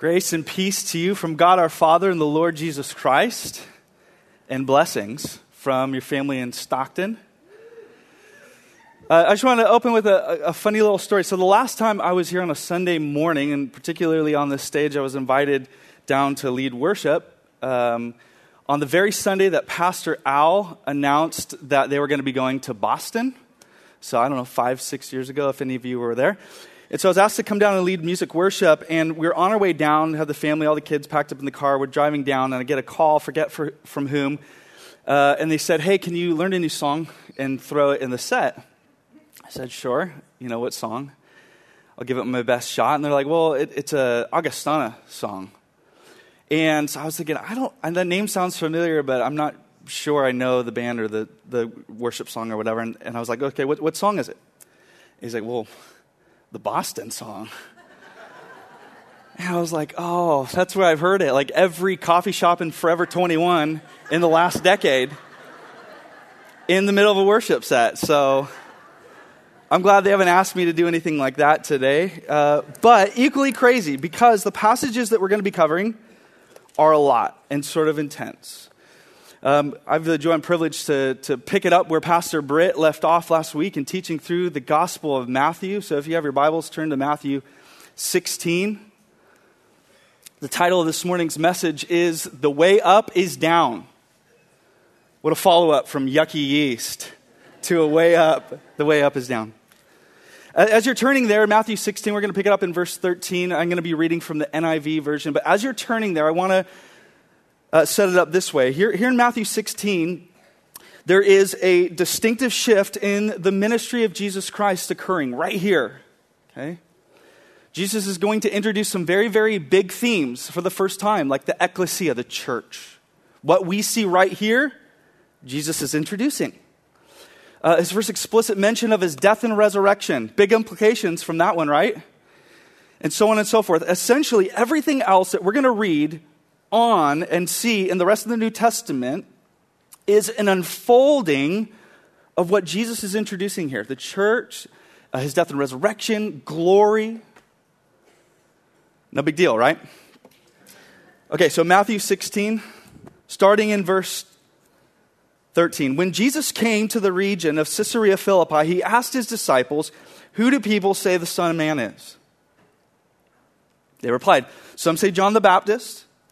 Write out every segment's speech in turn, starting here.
Grace and peace to you from God our Father and the Lord Jesus Christ, and blessings from your family in Stockton. Uh, I just want to open with a, a, funny little story. So, the last time I was here on a Sunday morning, and particularly on this stage, I was invited down to lead worship. Um, on the very Sunday that Pastor Al announced that they were going to be going to Boston. So, I don't know, five, six years ago, if any of you were there. And so I was asked to come down and lead music worship, and we were on our way down, had the family, all the kids packed up in the car. We're driving down, and I get a call, forget for, from whom, uh, and they said, Hey, can you learn a new song and throw it in the set? I said, Sure. You know, what song? I'll give it my best shot. And they're like, Well, it, it's a Augustana song. And so I was thinking, I don't, and the name sounds familiar, but I'm not sure I know the band or the, the worship song or whatever. And, and I was like, Okay, what, what song is it? He's like, Well, the Boston song. And I was like, oh, that's where I've heard it. Like every coffee shop in Forever 21 in the last decade in the middle of a worship set. So I'm glad they haven't asked me to do anything like that today. Uh, but equally crazy because the passages that we're going to be covering are a lot and sort of intense. Um, I have the joy and privilege to, to pick it up where Pastor Britt left off last week in teaching through the Gospel of Matthew. So if you have your Bibles, turn to Matthew 16. The title of this morning's message is The Way Up is Down. What a follow up from Yucky Yeast to a way up. The way up is down. As you're turning there, Matthew 16, we're going to pick it up in verse 13. I'm going to be reading from the NIV version. But as you're turning there, I want to uh, set it up this way. Here, here in Matthew 16, there is a distinctive shift in the ministry of Jesus Christ occurring right here. Okay? Jesus is going to introduce some very, very big themes for the first time, like the ecclesia, the church. What we see right here, Jesus is introducing. Uh, his first explicit mention of his death and resurrection, big implications from that one, right? And so on and so forth. Essentially, everything else that we're going to read on and see in the rest of the New Testament is an unfolding of what Jesus is introducing here the church, uh, his death and resurrection, glory. No big deal, right? Okay, so Matthew 16, starting in verse 13. When Jesus came to the region of Caesarea Philippi, he asked his disciples, Who do people say the Son of Man is? They replied, Some say John the Baptist.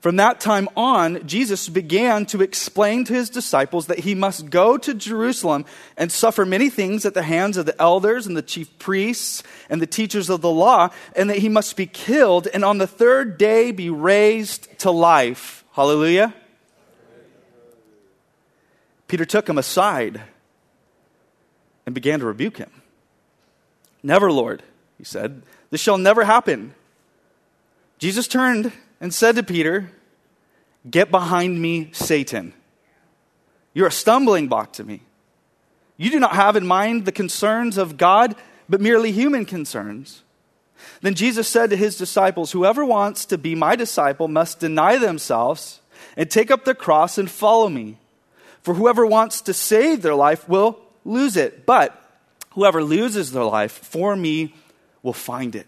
from that time on, Jesus began to explain to his disciples that he must go to Jerusalem and suffer many things at the hands of the elders and the chief priests and the teachers of the law, and that he must be killed and on the third day be raised to life. Hallelujah. Peter took him aside and began to rebuke him. Never, Lord, he said, this shall never happen. Jesus turned and said to Peter, Get behind me, Satan. You're a stumbling block to me. You do not have in mind the concerns of God, but merely human concerns. Then Jesus said to his disciples, Whoever wants to be my disciple must deny themselves and take up their cross and follow me. For whoever wants to save their life will lose it, but whoever loses their life for me will find it.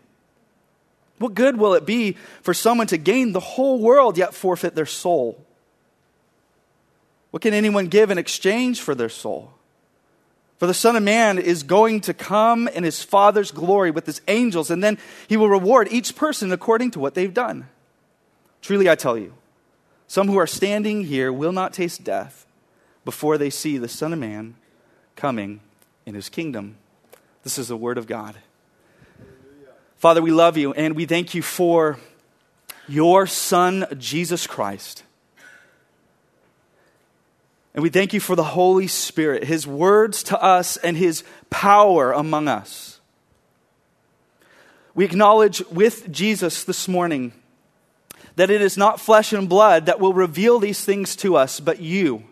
What good will it be for someone to gain the whole world yet forfeit their soul? What can anyone give in exchange for their soul? For the Son of Man is going to come in his Father's glory with his angels, and then he will reward each person according to what they've done. Truly, I tell you, some who are standing here will not taste death before they see the Son of Man coming in his kingdom. This is the word of God. Father, we love you and we thank you for your Son, Jesus Christ. And we thank you for the Holy Spirit, his words to us and his power among us. We acknowledge with Jesus this morning that it is not flesh and blood that will reveal these things to us, but you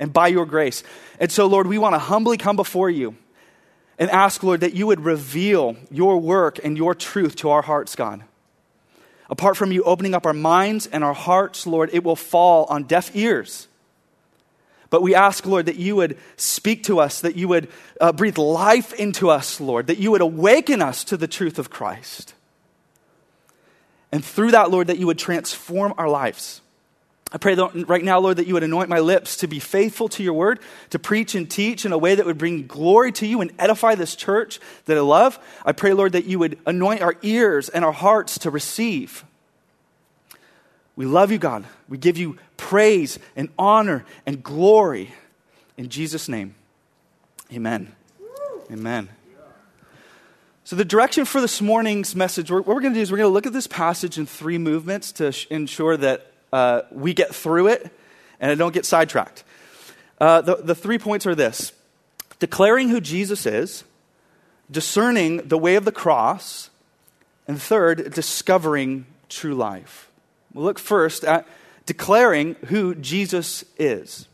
and by your grace. And so, Lord, we want to humbly come before you and ask, Lord, that you would reveal your work and your truth to our hearts, God. Apart from you opening up our minds and our hearts, Lord, it will fall on deaf ears. But we ask, Lord, that you would speak to us, that you would uh, breathe life into us, Lord, that you would awaken us to the truth of Christ. And through that, Lord, that you would transform our lives. I pray right now, Lord, that you would anoint my lips to be faithful to your word, to preach and teach in a way that would bring glory to you and edify this church that I love. I pray, Lord, that you would anoint our ears and our hearts to receive. We love you, God. We give you praise and honor and glory. In Jesus' name, amen. Amen. So, the direction for this morning's message, what we're going to do is we're going to look at this passage in three movements to ensure that uh, we get through it and I don't get sidetracked. Uh, the, the three points are this declaring who Jesus is, discerning the way of the cross, and third, discovering true life. We'll look first at declaring who Jesus is.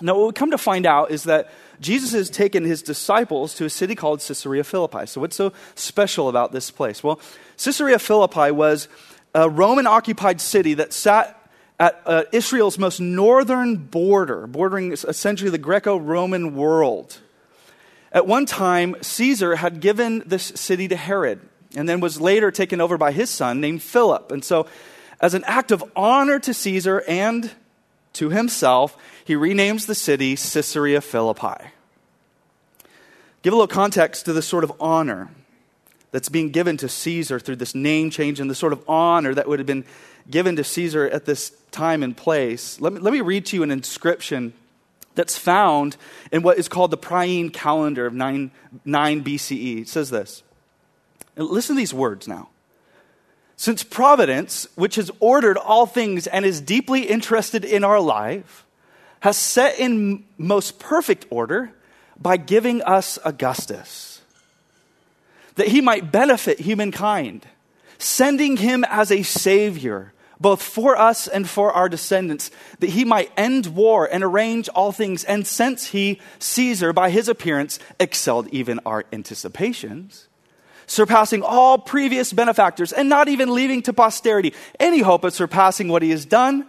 Now, what we come to find out is that Jesus has taken his disciples to a city called Caesarea Philippi. So, what's so special about this place? Well, Caesarea Philippi was a Roman occupied city that sat at uh, Israel's most northern border, bordering essentially the Greco Roman world. At one time, Caesar had given this city to Herod and then was later taken over by his son named Philip. And so, as an act of honor to Caesar and to himself, he renames the city Caesarea Philippi. Give a little context to this sort of honor that's being given to Caesar through this name change and the sort of honor that would have been given to Caesar at this time and place. Let me, let me read to you an inscription that's found in what is called the Priene calendar of 9, 9 BCE. It says this. listen to these words now. Since Providence, which has ordered all things and is deeply interested in our life, has set in most perfect order by giving us Augustus, that he might benefit humankind, sending him as a savior both for us and for our descendants, that he might end war and arrange all things. And since he, Caesar, by his appearance, excelled even our anticipations, surpassing all previous benefactors, and not even leaving to posterity any hope of surpassing what he has done.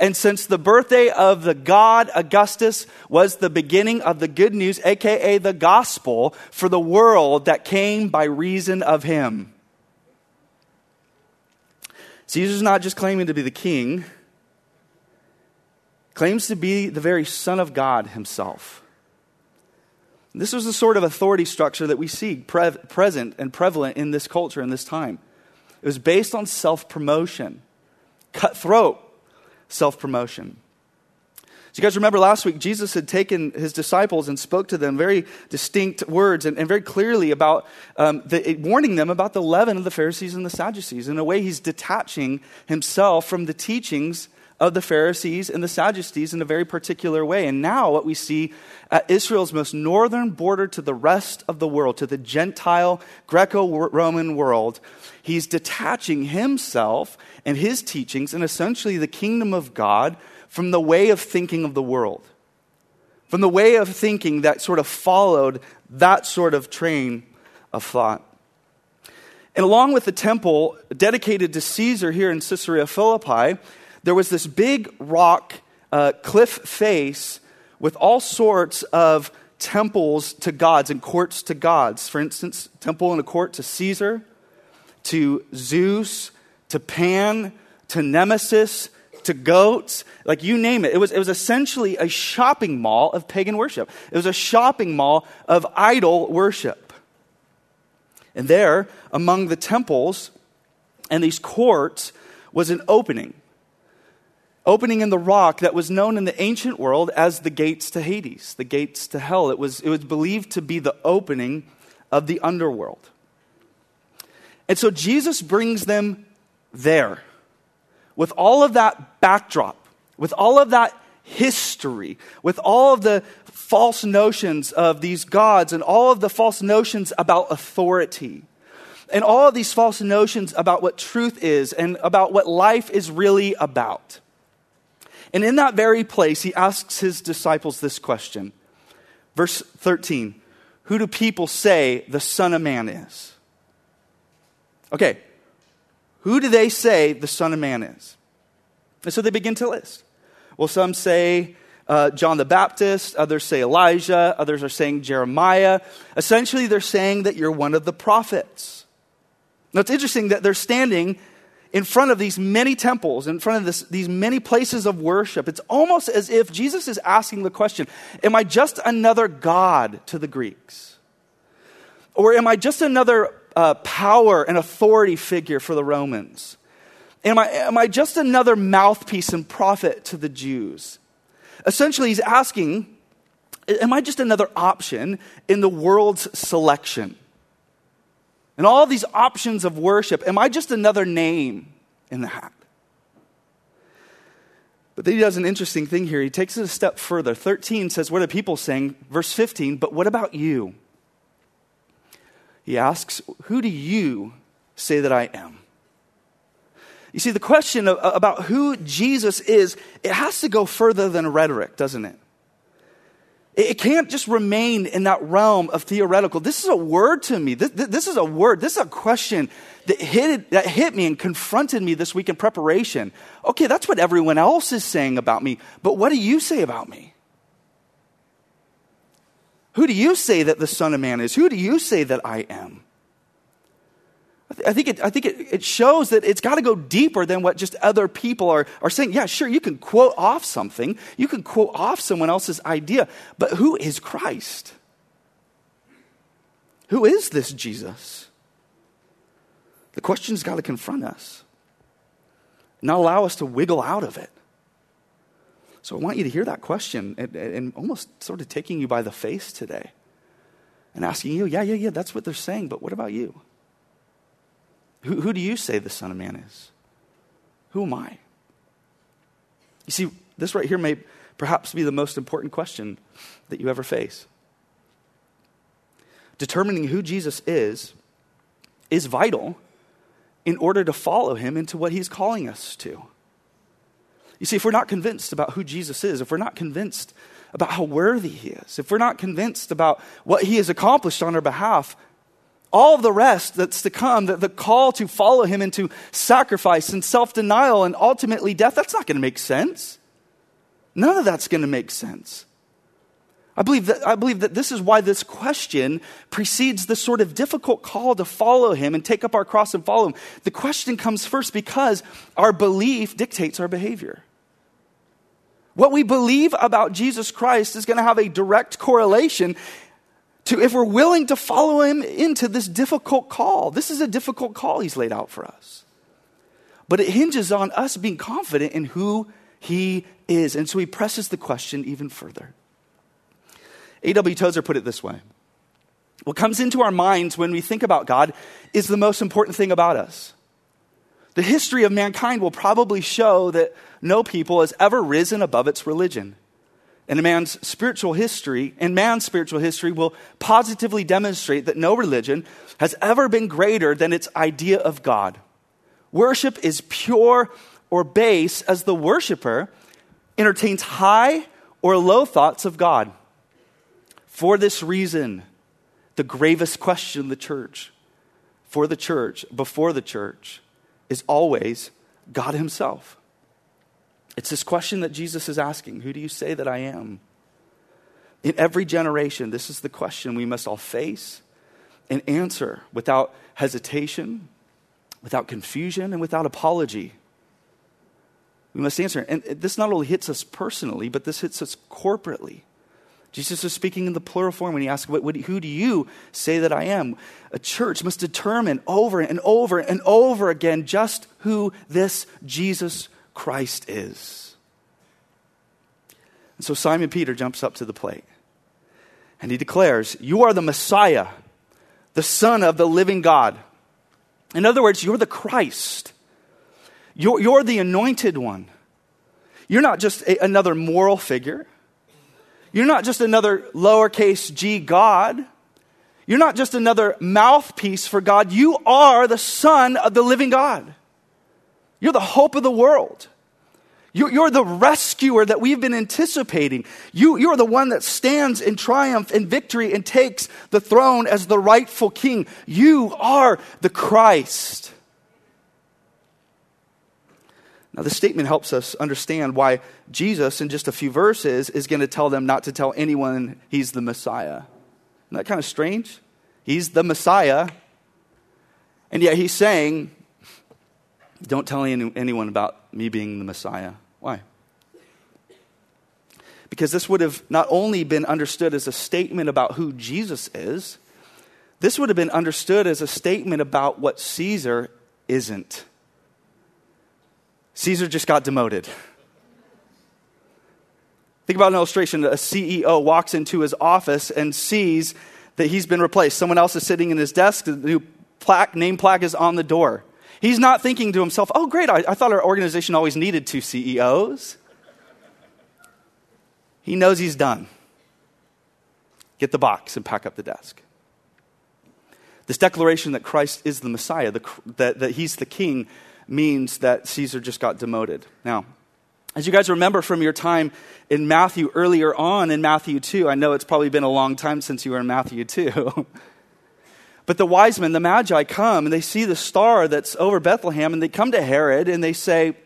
And since the birthday of the God Augustus was the beginning of the good news, aka the gospel, for the world that came by reason of him. Caesar's not just claiming to be the king, claims to be the very Son of God himself. This was the sort of authority structure that we see pre- present and prevalent in this culture in this time. It was based on self promotion, cutthroat self promotion. So, you guys remember last week, Jesus had taken his disciples and spoke to them very distinct words and, and very clearly about um, the, warning them about the leaven of the Pharisees and the Sadducees. In a way, he's detaching himself from the teachings of the Pharisees and the Sadducees in a very particular way. And now, what we see at Israel's most northern border to the rest of the world, to the Gentile Greco Roman world, he's detaching himself and his teachings and essentially the kingdom of God from the way of thinking of the world, from the way of thinking that sort of followed that sort of train of thought. And along with the temple dedicated to Caesar here in Caesarea Philippi, there was this big rock uh, cliff face with all sorts of temples to gods and courts to gods. For instance, temple and a court to Caesar, to Zeus, to Pan, to Nemesis, to goats, like you name it. It was, it was essentially a shopping mall of pagan worship. It was a shopping mall of idol worship. And there, among the temples and these courts, was an opening. Opening in the rock that was known in the ancient world as the gates to Hades, the gates to hell. It was, it was believed to be the opening of the underworld. And so Jesus brings them there with all of that backdrop, with all of that history, with all of the false notions of these gods and all of the false notions about authority and all of these false notions about what truth is and about what life is really about. And in that very place, he asks his disciples this question. Verse 13 Who do people say the Son of Man is? Okay, who do they say the Son of Man is? And so they begin to list. Well, some say uh, John the Baptist, others say Elijah, others are saying Jeremiah. Essentially, they're saying that you're one of the prophets. Now, it's interesting that they're standing in front of these many temples, in front of this, these many places of worship. It's almost as if Jesus is asking the question Am I just another God to the Greeks? Or am I just another uh, power and authority figure for the Romans? Am I, am I just another mouthpiece and prophet to the Jews? Essentially, he's asking Am I just another option in the world's selection? And all these options of worship, am I just another name in the hat? But then he does an interesting thing here. He takes it a step further. 13 says, What are people saying? Verse 15, but what about you? He asks, Who do you say that I am? You see, the question uh, about who Jesus is, it has to go further than rhetoric, doesn't it? It can't just remain in that realm of theoretical. This is a word to me. This, this, is a word. This is a question that hit, that hit me and confronted me this week in preparation. Okay, that's what everyone else is saying about me, but what do you say about me? Who do you say that the Son of Man is? Who do you say that I am? I think it, I think it, it shows that it's got to go deeper than what just other people are, are saying. Yeah, sure, you can quote off something, you can quote off someone else's idea, but who is Christ? Who is this Jesus? The question's got to confront us, not allow us to wiggle out of it. So I want you to hear that question and, and almost sort of taking you by the face today and asking you, yeah, yeah, yeah, that's what they're saying, but what about you? Who, who do you say the Son of Man is? Who am I? You see, this right here may perhaps be the most important question that you ever face. Determining who Jesus is is vital in order to follow him into what he's calling us to. You see, if we're not convinced about who Jesus is, if we're not convinced about how worthy he is, if we're not convinced about what he has accomplished on our behalf, all the rest that's to come, the, the call to follow him into sacrifice and self denial and ultimately death, that's not going to make sense. None of that's going to make sense. I believe, that, I believe that this is why this question precedes the sort of difficult call to follow him and take up our cross and follow him. The question comes first because our belief dictates our behavior. What we believe about Jesus Christ is going to have a direct correlation to if we're willing to follow him into this difficult call. This is a difficult call he's laid out for us. But it hinges on us being confident in who he is. And so he presses the question even further. A.W. Tozer put it this way What comes into our minds when we think about God is the most important thing about us. The history of mankind will probably show that no people has ever risen above its religion and a man's spiritual history and man's spiritual history will positively demonstrate that no religion has ever been greater than its idea of God. Worship is pure or base as the worshiper entertains high or low thoughts of God. For this reason, the gravest question the church, for the church, before the church, is always God Himself. It's this question that Jesus is asking Who do you say that I am? In every generation, this is the question we must all face and answer without hesitation, without confusion, and without apology. We must answer. And this not only hits us personally, but this hits us corporately. Jesus is speaking in the plural form when he asks, Who do you say that I am? A church must determine over and over and over again just who this Jesus Christ is. And so Simon Peter jumps up to the plate and he declares, You are the Messiah, the Son of the living God. In other words, you're the Christ. You're, you're the anointed one. You're not just a, another moral figure. You're not just another lowercase g God. You're not just another mouthpiece for God. You are the Son of the living God. You're the hope of the world. You're, the rescuer that we've been anticipating. You, you're the one that stands in triumph and victory and takes the throne as the rightful king. You are the Christ. Now, this statement helps us understand why Jesus, in just a few verses, is going to tell them not to tell anyone he's the Messiah. Isn't that kind of strange? He's the Messiah, and yet he's saying, Don't tell any, anyone about me being the Messiah. Why? Because this would have not only been understood as a statement about who Jesus is, this would have been understood as a statement about what Caesar isn't. Caesar just got demoted. Think about an illustration. A CEO walks into his office and sees that he's been replaced. Someone else is sitting in his desk. The new plaque, name plaque is on the door. He's not thinking to himself, oh, great, I, I thought our organization always needed two CEOs. He knows he's done. Get the box and pack up the desk. This declaration that Christ is the Messiah, the, that, that he's the king, means that Caesar just got demoted. Now, as you guys remember from your time in Matthew earlier on in Matthew 2, I know it's probably been a long time since you were in Matthew 2. but the wise men, the magi, come and they see the star that's over Bethlehem and they come to Herod and they say,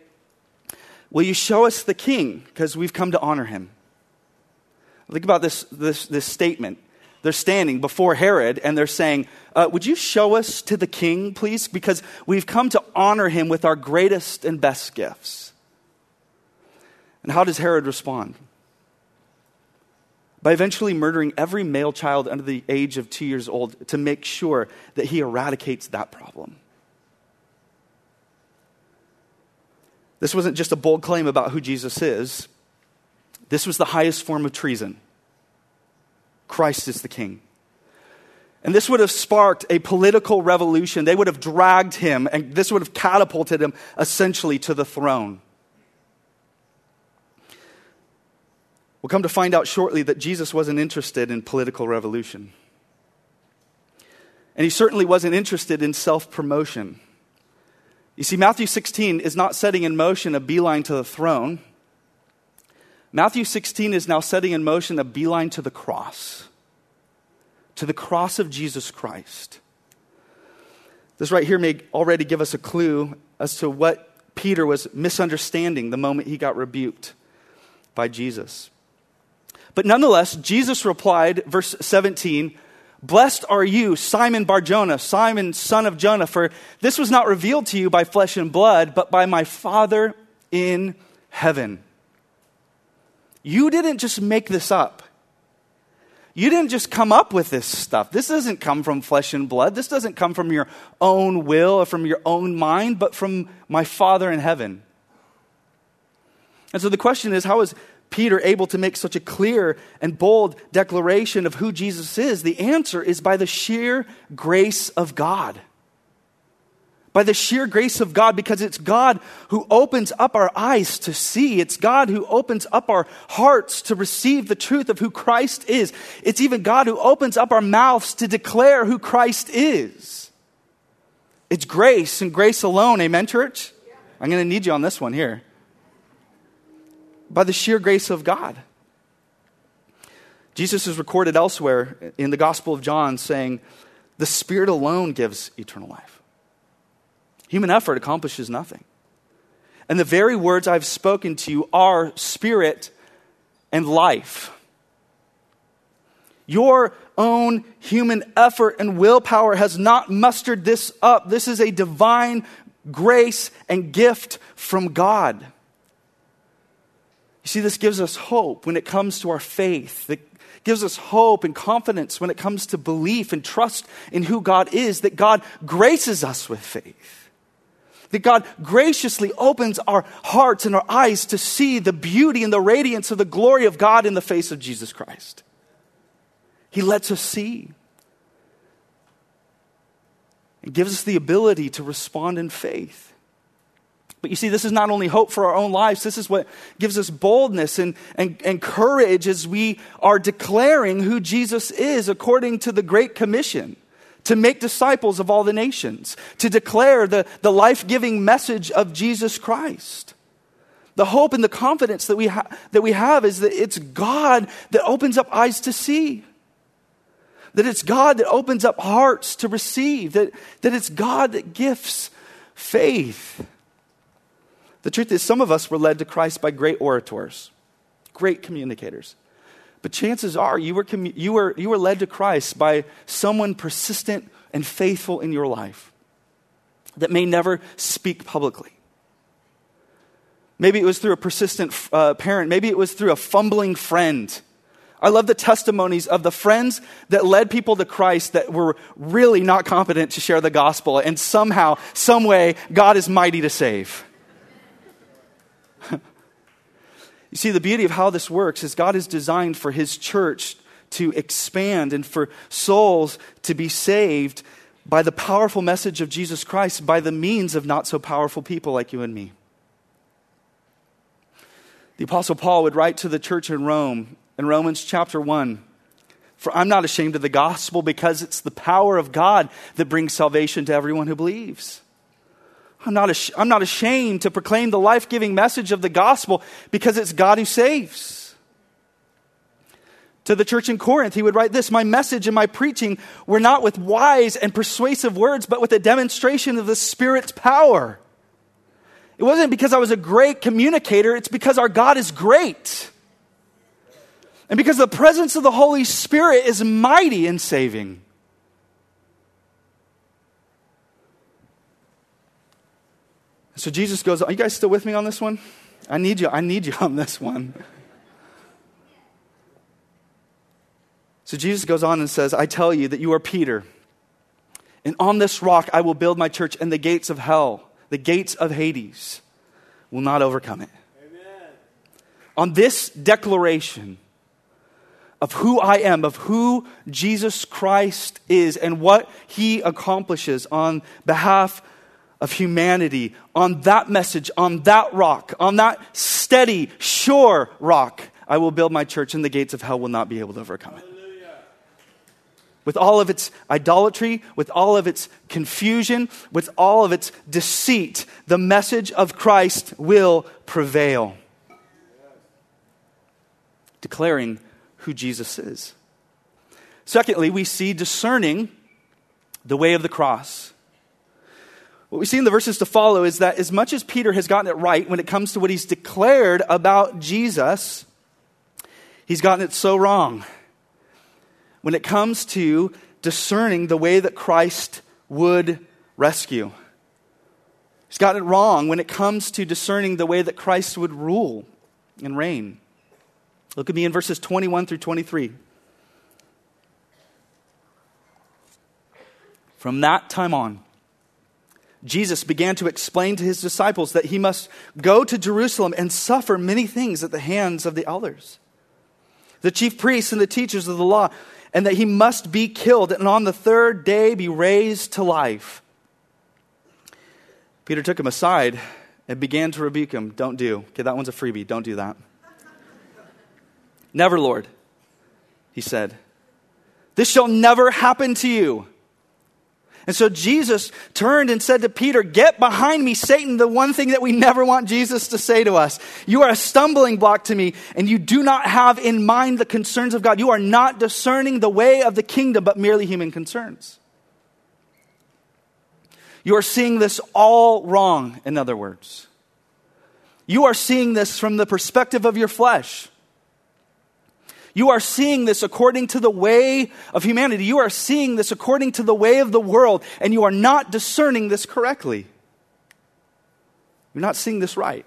Will you show us the king? Because we've come to honor him. Think about this, this, this statement they're standing before Herod and they're saying, uh, Would you show us to the king, please? Because we've come to honor him with our greatest and best gifts. And how does Herod respond? By eventually murdering every male child under the age of two years old to make sure that he eradicates that problem. This wasn't just a bold claim about who Jesus is, this was the highest form of treason. Christ is the king. And this would have sparked a political revolution. They would have dragged him, and this would have catapulted him essentially to the throne. We'll come to find out shortly that Jesus wasn't interested in political revolution. And he certainly wasn't interested in self promotion. You see, Matthew 16 is not setting in motion a beeline to the throne. Matthew 16 is now setting in motion a beeline to the cross, to the cross of Jesus Christ. This right here may already give us a clue as to what Peter was misunderstanding the moment he got rebuked by Jesus. But nonetheless, Jesus replied, verse 17, Blessed are you, Simon Barjona, Simon, son of Jonah, for this was not revealed to you by flesh and blood, but by my Father in heaven. You didn't just make this up. You didn't just come up with this stuff. This doesn't come from flesh and blood. This doesn't come from your own will or from your own mind, but from my Father in heaven. And so the question is how is Peter able to make such a clear and bold declaration of who Jesus is? The answer is by the sheer grace of God by the sheer grace of God because it's God who opens up our eyes to see. It's God who opens up our hearts to receive the truth of who Christ is. It's even God who opens up our mouths to declare who Christ is. It's grace and grace alone. Amen, church? I'm going to need you on this one here. By the sheer grace of God. Jesus is recorded elsewhere in the Gospel of John saying, The Spirit alone gives eternal life. Human effort accomplishes nothing. And the very words I've spoken to you are spirit and life. Your own human effort and willpower has not mustered this up. This is a divine grace and gift from God. You see, this gives us hope when it comes to our faith. It gives us hope and confidence when it comes to belief and trust in who God is, that God graces us with faith that God graciously opens our hearts and our eyes to see the beauty and the radiance of the glory of God in the face of Jesus Christ. He lets us see. and gives us the ability to respond in faith. But you see, this is not only hope for our own lives, this is what gives us boldness and, and, and courage as we are declaring who Jesus is according to the Great Commission to make disciples of all the nations, to declare the, the life giving message of Jesus Christ. The hope and the confidence that we, ha- that we have is that it's God that opens up eyes to see. That it's God that opens up hearts to receive. That, that it's God that gifts faith. The truth is, some of us were led to Christ by great orators, great communicators. But chances are you were, commu- you, were, you were led to Christ by someone persistent and faithful in your life that may never speak publicly. Maybe it was through a persistent uh, parent. Maybe it was through a fumbling friend. I love the testimonies of the friends that led people to Christ that were really not competent to share the gospel, and somehow, some way, God is mighty to save. You see, the beauty of how this works is God is designed for His church to expand and for souls to be saved by the powerful message of Jesus Christ by the means of not so powerful people like you and me. The Apostle Paul would write to the church in Rome in Romans chapter 1 For I'm not ashamed of the gospel because it's the power of God that brings salvation to everyone who believes. I'm not, ash- I'm not ashamed to proclaim the life giving message of the gospel because it's God who saves. To the church in Corinth, he would write this My message and my preaching were not with wise and persuasive words, but with a demonstration of the Spirit's power it wasn't because I was a great communicator, it's because our God is great. And because the presence of the Holy Spirit is mighty in saving. So Jesus goes, Are you guys still with me on this one? I need you. I need you on this one. So Jesus goes on and says, I tell you that you are Peter, and on this rock I will build my church, and the gates of hell the gates of Hades will not overcome it. Amen. On this declaration of who I am, of who Jesus Christ is, and what he accomplishes on behalf of humanity, on that message, on that rock, on that steady, sure rock, I will build my church, and the gates of hell will not be able to overcome it with all of its idolatry, with all of its confusion, with all of its deceit, the message of Christ will prevail. Declaring who Jesus is. Secondly, we see discerning the way of the cross. What we see in the verses to follow is that as much as Peter has gotten it right when it comes to what he's declared about Jesus, he's gotten it so wrong when it comes to discerning the way that Christ would rescue. He's gotten it wrong when it comes to discerning the way that Christ would rule and reign. Look at me in verses 21 through 23. From that time on, Jesus began to explain to his disciples that he must go to Jerusalem and suffer many things at the hands of the elders, the chief priests, and the teachers of the law and that he must be killed and on the third day be raised to life. Peter took him aside and began to rebuke him. Don't do. Okay, that one's a freebie. Don't do that. never, Lord, he said. This shall never happen to you. And so Jesus turned and said to Peter, Get behind me, Satan, the one thing that we never want Jesus to say to us. You are a stumbling block to me, and you do not have in mind the concerns of God. You are not discerning the way of the kingdom, but merely human concerns. You are seeing this all wrong, in other words. You are seeing this from the perspective of your flesh. You are seeing this according to the way of humanity. You are seeing this according to the way of the world, and you are not discerning this correctly. You're not seeing this right.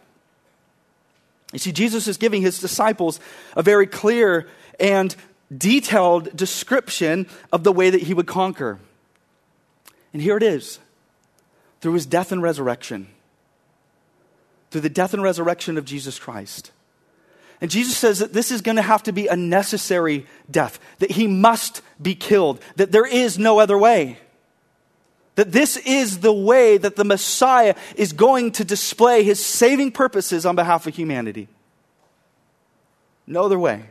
You see, Jesus is giving his disciples a very clear and detailed description of the way that he would conquer. And here it is through his death and resurrection. Through the death and resurrection of Jesus Christ. And Jesus says that this is going to have to be a necessary death, that he must be killed, that there is no other way. That this is the way that the Messiah is going to display his saving purposes on behalf of humanity. No other way.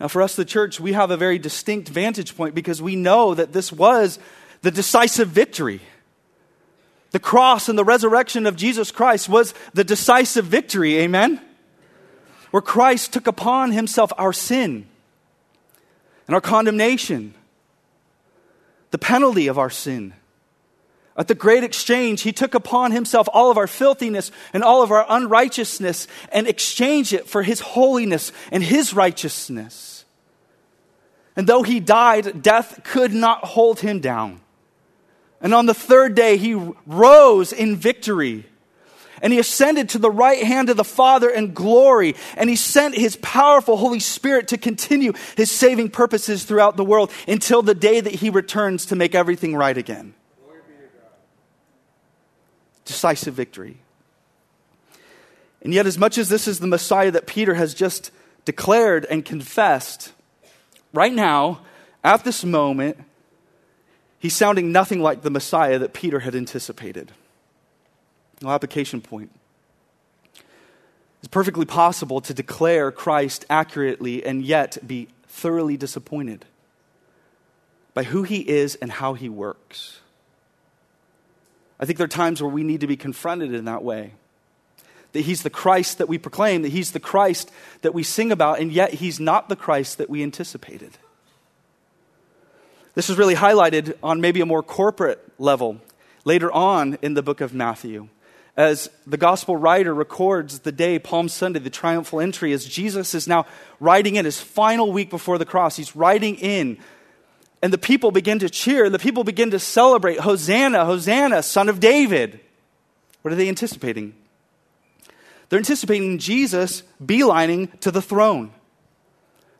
Now, for us, the church, we have a very distinct vantage point because we know that this was the decisive victory. The cross and the resurrection of Jesus Christ was the decisive victory, amen? Where Christ took upon himself our sin and our condemnation, the penalty of our sin. At the great exchange, he took upon himself all of our filthiness and all of our unrighteousness and exchanged it for his holiness and his righteousness. And though he died, death could not hold him down. And on the third day, he rose in victory. And he ascended to the right hand of the Father in glory. And he sent his powerful Holy Spirit to continue his saving purposes throughout the world until the day that he returns to make everything right again decisive victory. And yet, as much as this is the Messiah that Peter has just declared and confessed, right now, at this moment, he's sounding nothing like the Messiah that Peter had anticipated. No application point. It's perfectly possible to declare Christ accurately and yet be thoroughly disappointed by who he is and how he works. I think there are times where we need to be confronted in that way. That he's the Christ that we proclaim, that he's the Christ that we sing about, and yet he's not the Christ that we anticipated. This is really highlighted on maybe a more corporate level later on in the book of Matthew. As the gospel writer records the day, Palm Sunday, the triumphal entry, as Jesus is now riding in his final week before the cross. He's riding in and the people begin to cheer, and the people begin to celebrate Hosanna, Hosanna, son of David. What are they anticipating? They're anticipating Jesus beelining to the throne,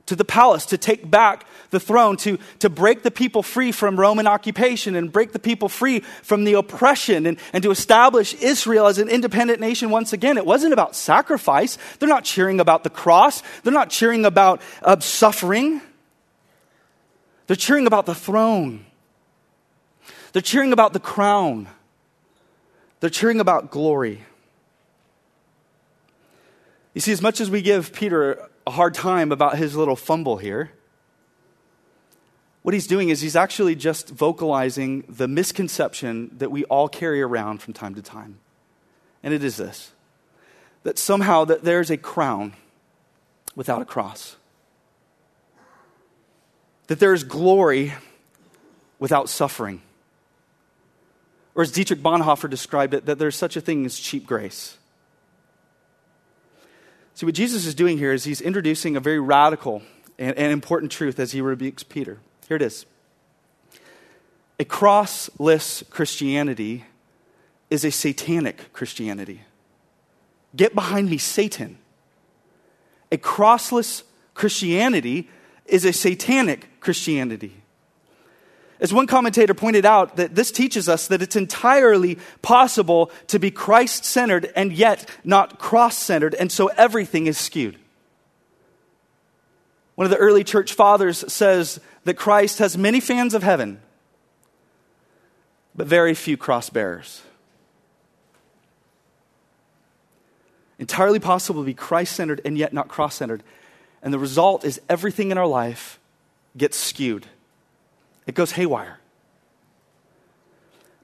to the palace, to take back the throne, to, to break the people free from Roman occupation and break the people free from the oppression and, and to establish Israel as an independent nation once again. It wasn't about sacrifice. They're not cheering about the cross, they're not cheering about uh, suffering. They're cheering about the throne. They're cheering about the crown. They're cheering about glory. You see, as much as we give Peter a hard time about his little fumble here, what he's doing is he's actually just vocalizing the misconception that we all carry around from time to time. And it is this that somehow that there's a crown without a cross that there is glory without suffering. Or as Dietrich Bonhoeffer described it, that there's such a thing as cheap grace. See, what Jesus is doing here is he's introducing a very radical and, and important truth as he rebukes Peter. Here it is A crossless Christianity is a satanic Christianity. Get behind me, Satan. A crossless Christianity is a satanic Christianity. As one commentator pointed out, that this teaches us that it's entirely possible to be Christ centered and yet not cross centered, and so everything is skewed. One of the early church fathers says that Christ has many fans of heaven, but very few cross bearers. Entirely possible to be Christ centered and yet not cross centered. And the result is everything in our life gets skewed, it goes haywire.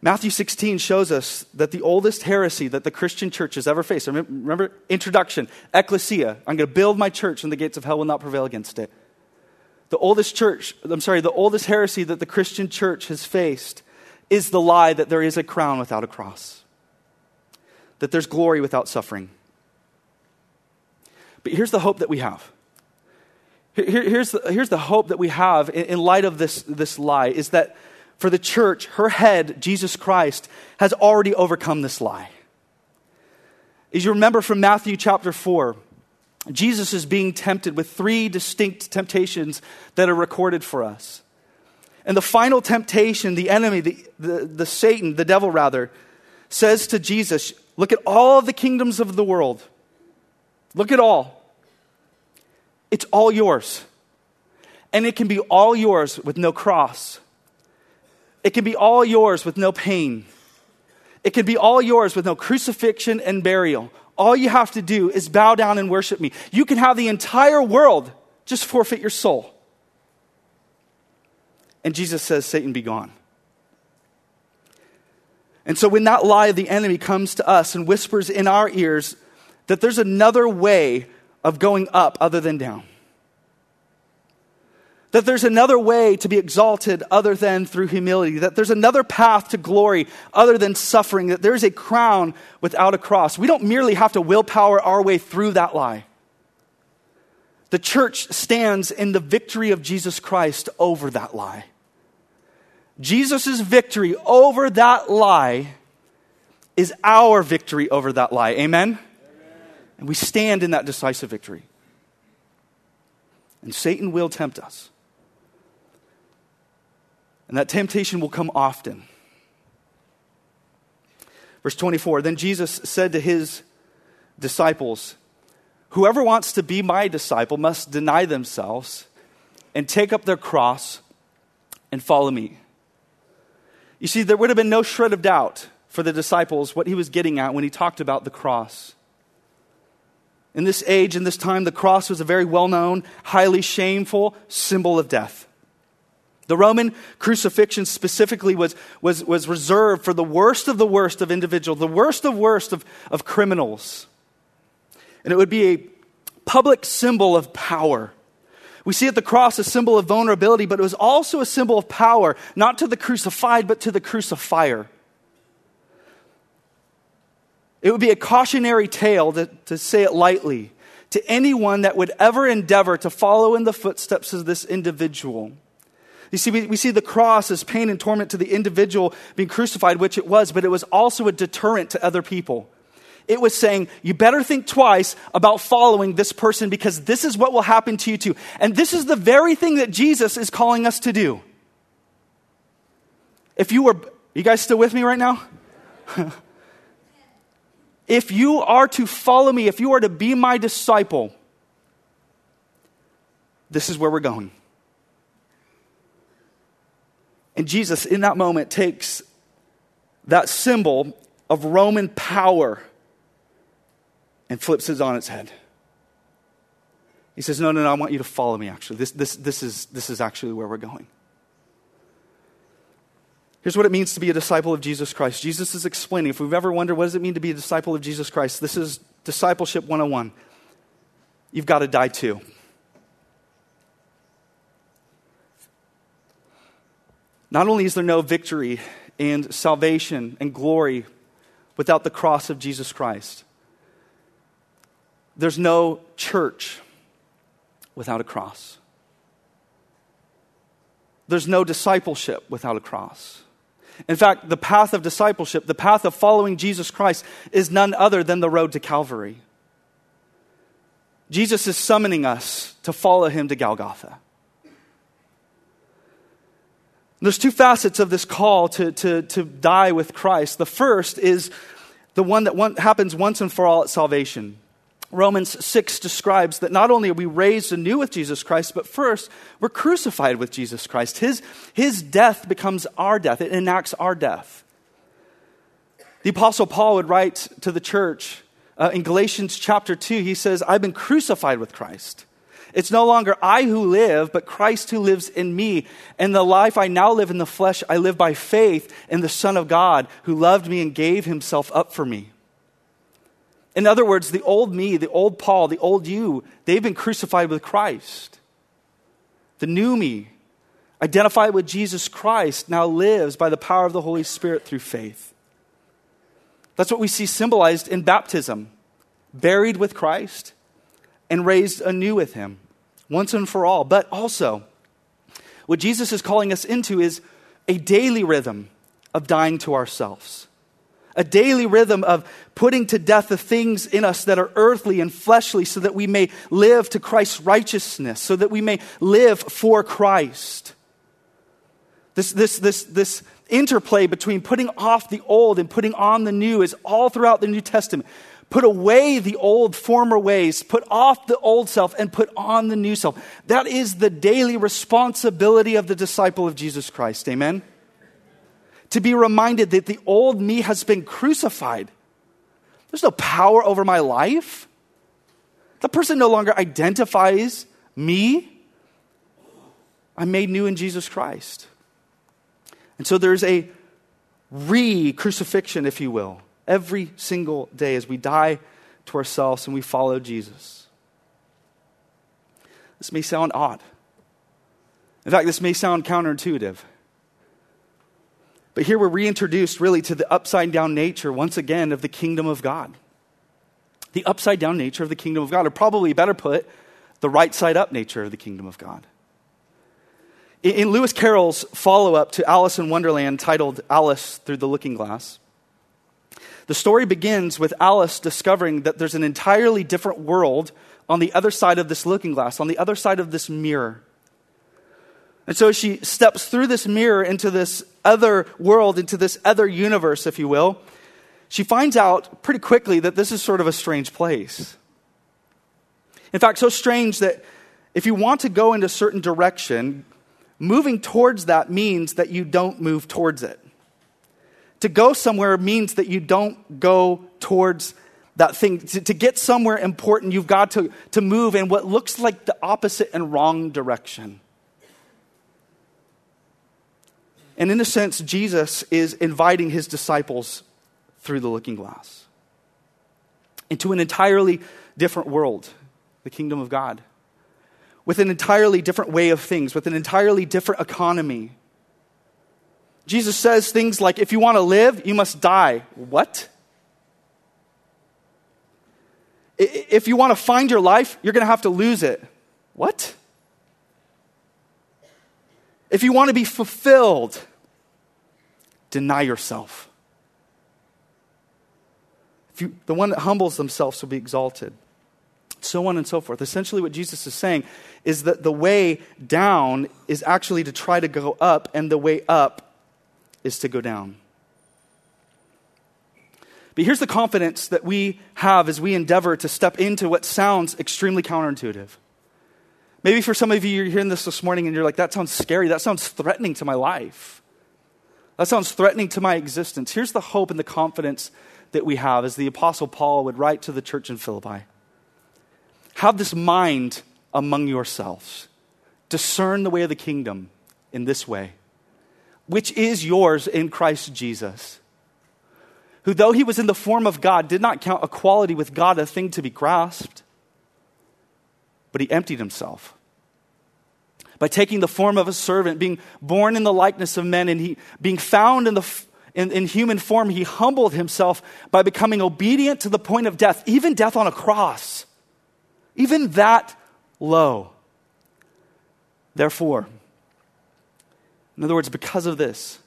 Matthew 16 shows us that the oldest heresy that the Christian church has ever faced, remember, introduction, ecclesia, I'm going to build my church and the gates of hell will not prevail against it. The oldest church, I'm sorry, the oldest heresy that the Christian church has faced is the lie that there is a crown without a cross, that there's glory without suffering. But here's the hope that we have here, here's, the, here's the hope that we have in, in light of this, this lie is that for the church, her head, Jesus Christ, has already overcome this lie. As you remember from Matthew chapter 4, Jesus is being tempted with three distinct temptations that are recorded for us. And the final temptation, the enemy, the, the, the Satan, the devil rather, says to Jesus, Look at all the kingdoms of the world. Look at all. It's all yours. And it can be all yours with no cross. It can be all yours with no pain. It can be all yours with no crucifixion and burial. All you have to do is bow down and worship me. You can have the entire world, just forfeit your soul. And Jesus says, Satan, be gone. And so when that lie of the enemy comes to us and whispers in our ears that there's another way of going up other than down, that there's another way to be exalted other than through humility, that there's another path to glory other than suffering, that there's a crown without a cross. We don't merely have to willpower our way through that lie. The church stands in the victory of Jesus Christ over that lie. Jesus' victory over that lie is our victory over that lie. Amen? Amen? And we stand in that decisive victory. And Satan will tempt us. And that temptation will come often. Verse 24 Then Jesus said to his disciples, Whoever wants to be my disciple must deny themselves and take up their cross and follow me. You see, there would have been no shred of doubt for the disciples what he was getting at when he talked about the cross. In this age, in this time, the cross was a very well known, highly shameful symbol of death. The Roman crucifixion specifically was, was, was reserved for the worst of the worst of individuals, the worst of worst of, of criminals. And it would be a public symbol of power. We see at the cross a symbol of vulnerability, but it was also a symbol of power, not to the crucified, but to the crucifier. It would be a cautionary tale, to, to say it lightly, to anyone that would ever endeavor to follow in the footsteps of this individual. You see, we, we see the cross as pain and torment to the individual being crucified, which it was, but it was also a deterrent to other people. It was saying, you better think twice about following this person because this is what will happen to you too. And this is the very thing that Jesus is calling us to do. If you were, you guys still with me right now? if you are to follow me, if you are to be my disciple, this is where we're going. And Jesus, in that moment, takes that symbol of Roman power and flips it on its head. He says, No, no, no, I want you to follow me, actually. This, this, this, is, this is actually where we're going. Here's what it means to be a disciple of Jesus Christ. Jesus is explaining. If we've ever wondered what does it mean to be a disciple of Jesus Christ, this is discipleship 101. You've got to die too. Not only is there no victory and salvation and glory without the cross of Jesus Christ, there's no church without a cross. There's no discipleship without a cross. In fact, the path of discipleship, the path of following Jesus Christ, is none other than the road to Calvary. Jesus is summoning us to follow him to Golgotha. There's two facets of this call to, to, to die with Christ. The first is the one that one, happens once and for all at salvation. Romans 6 describes that not only are we raised anew with Jesus Christ, but first, we're crucified with Jesus Christ. His, his death becomes our death, it enacts our death. The Apostle Paul would write to the church uh, in Galatians chapter 2, he says, I've been crucified with Christ. It's no longer I who live, but Christ who lives in me. And the life I now live in the flesh, I live by faith in the Son of God who loved me and gave himself up for me. In other words, the old me, the old Paul, the old you, they've been crucified with Christ. The new me, identified with Jesus Christ, now lives by the power of the Holy Spirit through faith. That's what we see symbolized in baptism buried with Christ and raised anew with him, once and for all. But also, what Jesus is calling us into is a daily rhythm of dying to ourselves. A daily rhythm of putting to death the things in us that are earthly and fleshly so that we may live to Christ's righteousness, so that we may live for Christ. This, this, this, this interplay between putting off the old and putting on the new is all throughout the New Testament. Put away the old former ways, put off the old self, and put on the new self. That is the daily responsibility of the disciple of Jesus Christ. Amen? to be reminded that the old me has been crucified. There's no power over my life. The person no longer identifies me. I'm made new in Jesus Christ. And so there's a re crucifixion, if you will, every single day as we die to ourselves and we follow Jesus. This may sound odd. In fact, this may sound counterintuitive. But here we're reintroduced really to the upside down nature, once again, of the kingdom of God. The upside down nature of the kingdom of God, or probably better put, the right side up nature of the kingdom of God. In Lewis Carroll's follow up to Alice in Wonderland titled Alice Through the Looking Glass, the story begins with Alice discovering that there's an entirely different world on the other side of this looking glass, on the other side of this mirror. And so she steps through this mirror into this other world, into this other universe, if you will. She finds out pretty quickly that this is sort of a strange place. In fact, so strange that if you want to go in a certain direction, moving towards that means that you don't move towards it. To go somewhere means that you don't go towards that thing. To, to, get somewhere important, you've got to, to move in what looks like the opposite and wrong direction. And in a sense, Jesus is inviting his disciples through the looking glass into an entirely different world, the kingdom of God with an entirely different way of things, with an entirely different economy. Jesus says things like, if you want to live, you must die. What? If you want to find your life, you're going to have to lose it. What? If you want to be fulfilled, deny yourself. You, the one that humbles themselves will be exalted so on and so forth. Essentially, what Jesus is saying is that the way down is actually to try to go up, and the way up is to go down. But here's the confidence that we have as we endeavor to step into what sounds extremely counterintuitive. Maybe for some of you, you're hearing this this morning and you're like, that sounds scary. That sounds threatening to my life. That sounds threatening to my existence. Here's the hope and the confidence that we have as the Apostle Paul would write to the church in Philippi. Have this mind among yourselves. Discern the way of the kingdom in this way, which is yours in Christ Jesus, who, though he was in the form of God, did not count equality with God a thing to be grasped, but he emptied himself by taking the form of a servant, being born in the likeness of men, and he, being found in, the, in, in, human form, he humbled himself by becoming obedient to the point of death, even death on a cross. Even that low. Therefore, in other words, because of this,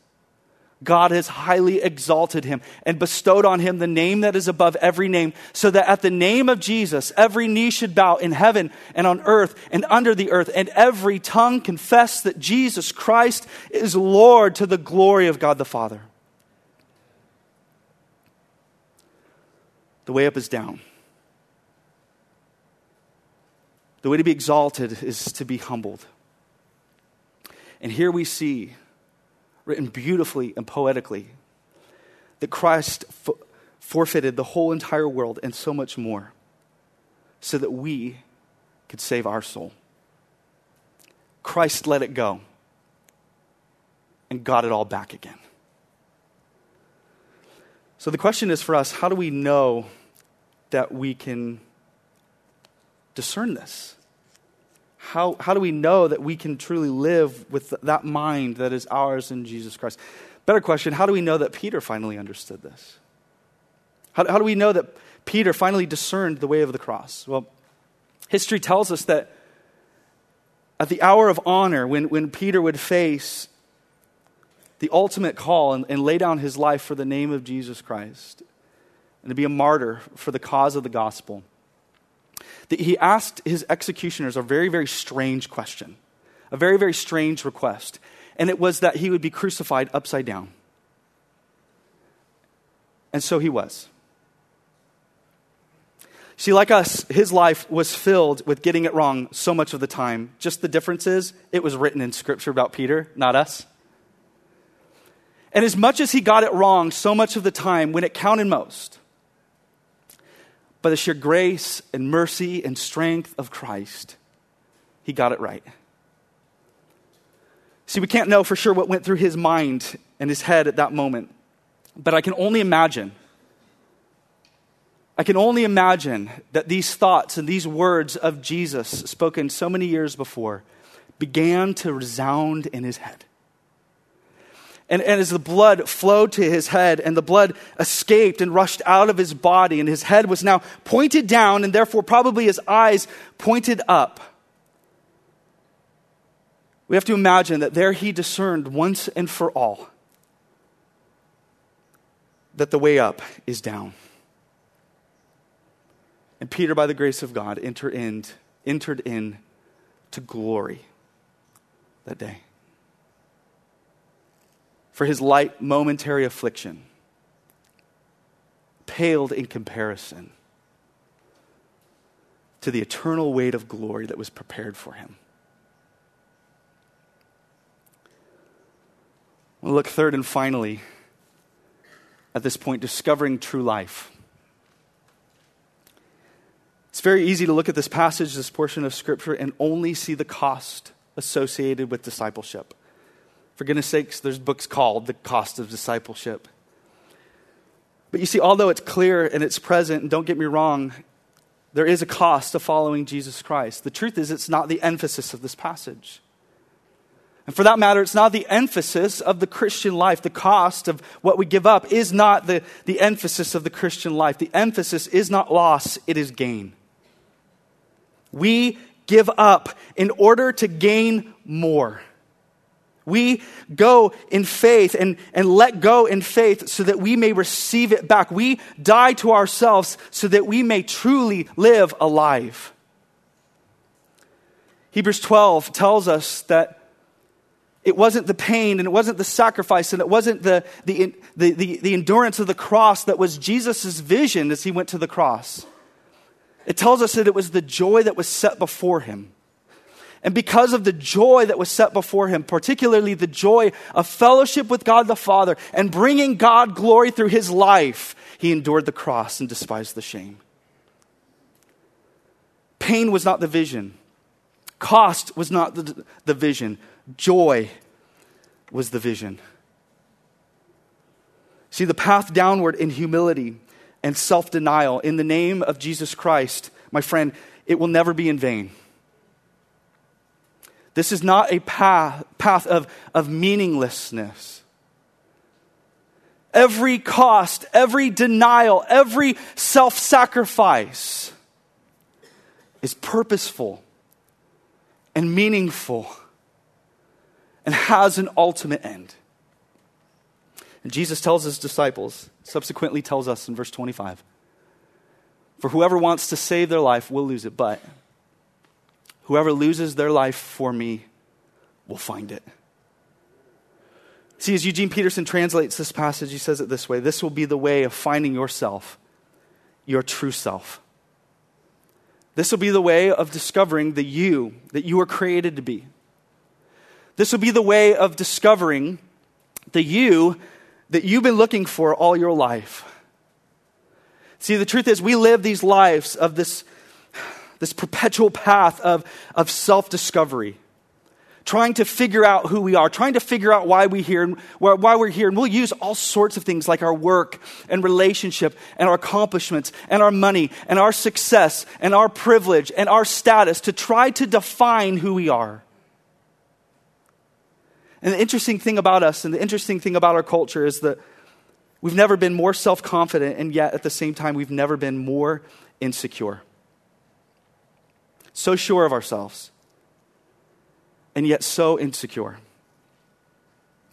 God has highly exalted him and bestowed on him the name that is above every name, so that at the name of Jesus, every knee should bow in heaven and on earth and under the earth, and every tongue confess that Jesus Christ is Lord to the glory of God the Father. The way up is down. The way to be exalted is to be humbled. And here we see, written beautifully and poetically, that Christ f- forfeited the whole entire world and so much more so that we could save our soul. Christ let it go and got it all back again. So the question is for us how do we know that we can discern this? How, how do we know that we can truly live with that mind that is ours in Jesus Christ? Better question how do we know that Peter finally understood this? How, how do we know that Peter finally discerned the way of the cross? Well, history tells us that at the hour of honor, when, when Peter would face the ultimate call and, and lay down his life for the name of Jesus Christ and to be a martyr for the cause of the gospel, he asked his executioners a very, very strange question, a very, very strange request. And it was that he would be crucified upside down. And so he was. See, like us, his life was filled with getting it wrong so much of the time. Just the difference is, it was written in Scripture about Peter, not us. And as much as he got it wrong so much of the time when it counted most, by the sheer grace and mercy and strength of Christ, he got it right. See, we can't know for sure what went through his mind and his head at that moment, but I can only imagine. I can only imagine that these thoughts and these words of Jesus, spoken so many years before, began to resound in his head. And, and as the blood flowed to his head and the blood escaped and rushed out of his body, and his head was now pointed down, and therefore probably his eyes pointed up, we have to imagine that there he discerned once and for all that the way up is down. And Peter, by the grace of God, entered in, entered in to glory that day for his light momentary affliction paled in comparison to the eternal weight of glory that was prepared for him. We'll look third and finally at this point, discovering true life. It's very easy to look at this passage, this portion of Scripture, and only see the cost associated with discipleship. For goodness sakes, there's books called The Cost of Discipleship. But you see, although it's clear and it's present, and don't get me wrong, there is a cost to following Jesus Christ. The truth is, it's not the emphasis of this passage. And for that matter, it's not the emphasis of the Christian life. The cost of what we give up is not the, the emphasis of the Christian life. The emphasis is not loss, it is gain. We give up in order to gain more. We go in faith and, and let go in faith so that we may receive it back. We die to ourselves so that we may truly live alive. Hebrews 12 tells us that it wasn't the pain and it wasn't the sacrifice and it wasn't the, the, the, the, the endurance of the cross that was Jesus' vision as he went to the cross. It tells us that it was the joy that was set before him. And because of the joy that was set before him, particularly the joy of fellowship with God the Father and bringing God glory through his life, he endured the cross and despised the shame. Pain was not the vision, cost was not the, the vision, joy was the vision. See, the path downward in humility and self denial in the name of Jesus Christ, my friend, it will never be in vain. This is not a path, path of, of meaninglessness. Every cost, every denial, every self sacrifice is purposeful and meaningful and has an ultimate end. And Jesus tells his disciples, subsequently tells us in verse 25 For whoever wants to save their life will lose it, but Whoever loses their life for me will find it. See, as Eugene Peterson translates this passage, he says it this way This will be the way of finding yourself, your true self. This will be the way of discovering the you that you were created to be. This will be the way of discovering the you that you've been looking for all your life. See, the truth is, we live these lives of this this perpetual path of, of self discovery, trying to figure out who we are, trying to figure out why, we here, and why we're here. And we'll use all sorts of things like our work and relationship and our accomplishments and our money and our success and our privilege and our status to try to define who we are. And the interesting thing about us and the interesting thing about our culture is that we've never been more self confident, and yet at the same time, we've never been more insecure so sure of ourselves, and yet so insecure.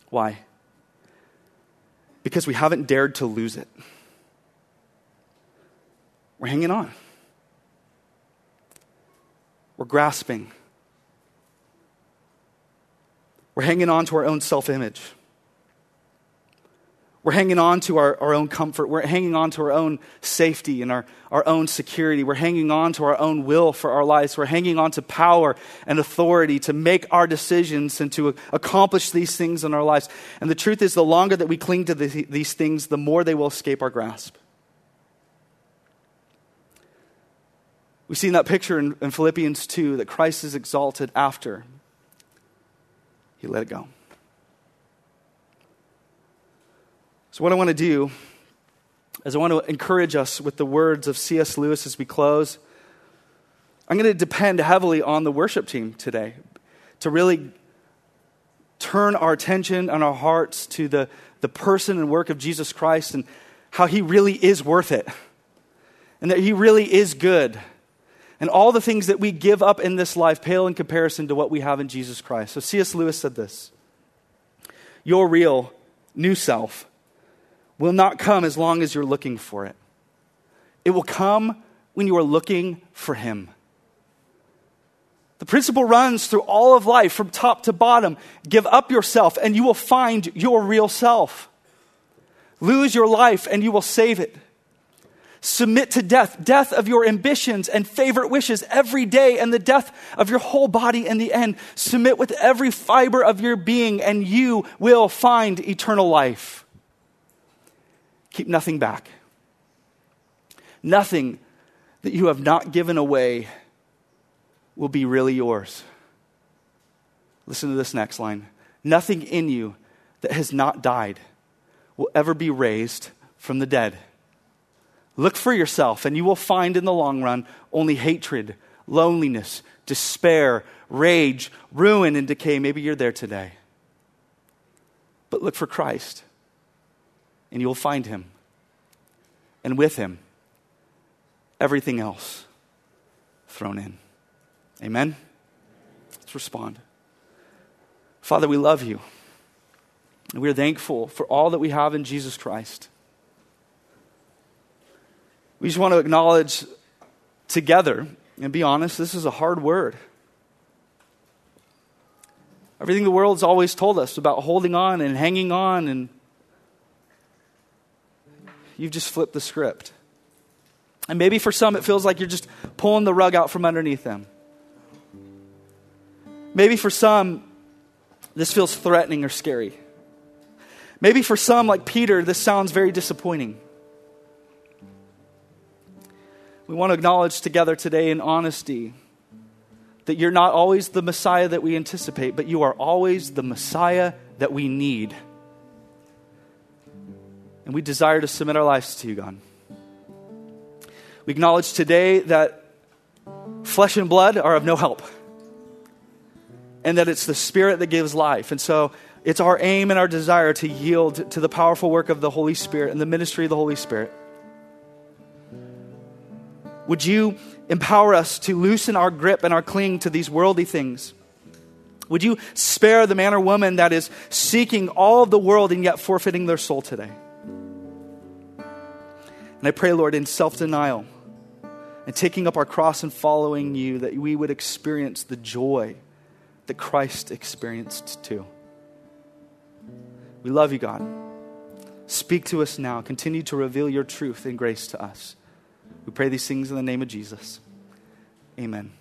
Why? Because we haven't dared to lose it. We're hanging on. We're grasping. We're hanging on to our own self image. We're hanging on to our, our own comfort. We're hanging on to our own safety and our, our own security. We're hanging on to our own will for our lives. We're hanging on to power and authority to make our decisions and to accomplish these things in our lives. And the truth is, the longer that we cling to the, these things, the more they will escape our grasp. We see in that picture in, in Philippians 2 that Christ is exalted after he let it go. So, what I want to do is I want to encourage us with the words of C.S. Lewis as we close. I'm going to depend heavily on the worship team today to really turn our attention and our hearts to the, the person and work of Jesus Christ and how he really is worth it and that he really is good. And all the things that we give up in this life pale in comparison to what we have in Jesus Christ. So C.S. Lewis said this Your real new self will not come as long as you're looking for it. It will come when you are looking for Him. The principle runs through all of life from top to bottom. Give up yourself and you will find your real self. Lose your life and you will save it. Submit to death, death of your ambitions and favorite wishes every day, and the death of your whole body in the end. Submit with every fiber of your being, and you will find eternal life. Keep nothing back. Nothing that you have not given away will be really yours. Listen to this next line. Nothing in you that has not died will ever be raised from the dead. Look for yourself, and you will find in the long run only hatred, loneliness, despair, rage, ruin, and decay. Maybe you're there today. But look for Christ and you will find him. And with him, everything else thrown in. Amen? Let's respond. Father, we love you. And we are thankful for all that we have in Jesus Christ. We just want to acknowledge together and be honest, this is a hard word. Everything the world's always told us about holding on and hanging on and You've just flipped the script. And maybe for some, it feels like you're just pulling the rug out from underneath them. Maybe for some, this feels threatening or scary. Maybe for some, like Peter, this sounds very disappointing. We want to acknowledge together today in honesty that you're not always the Messiah that we anticipate, but you are always the Messiah that we need. And we desire to submit our lives to you, God. We acknowledge today that flesh and blood are of no help, and that it's the Spirit that gives life. And so it's our aim and our desire to yield to the powerful work of the Holy Spirit and the ministry of the Holy Spirit. Would you empower us to loosen our grip and our cling to these worldly things? Would you spare the man or woman that is seeking all of the world and yet forfeiting their soul today? And I pray, Lord, in self denial and taking up our cross and following you, that we would experience the joy that Christ experienced too. We love you, God. Speak to us now. Continue to reveal your truth and grace to us. We pray these things in the name of Jesus. Amen.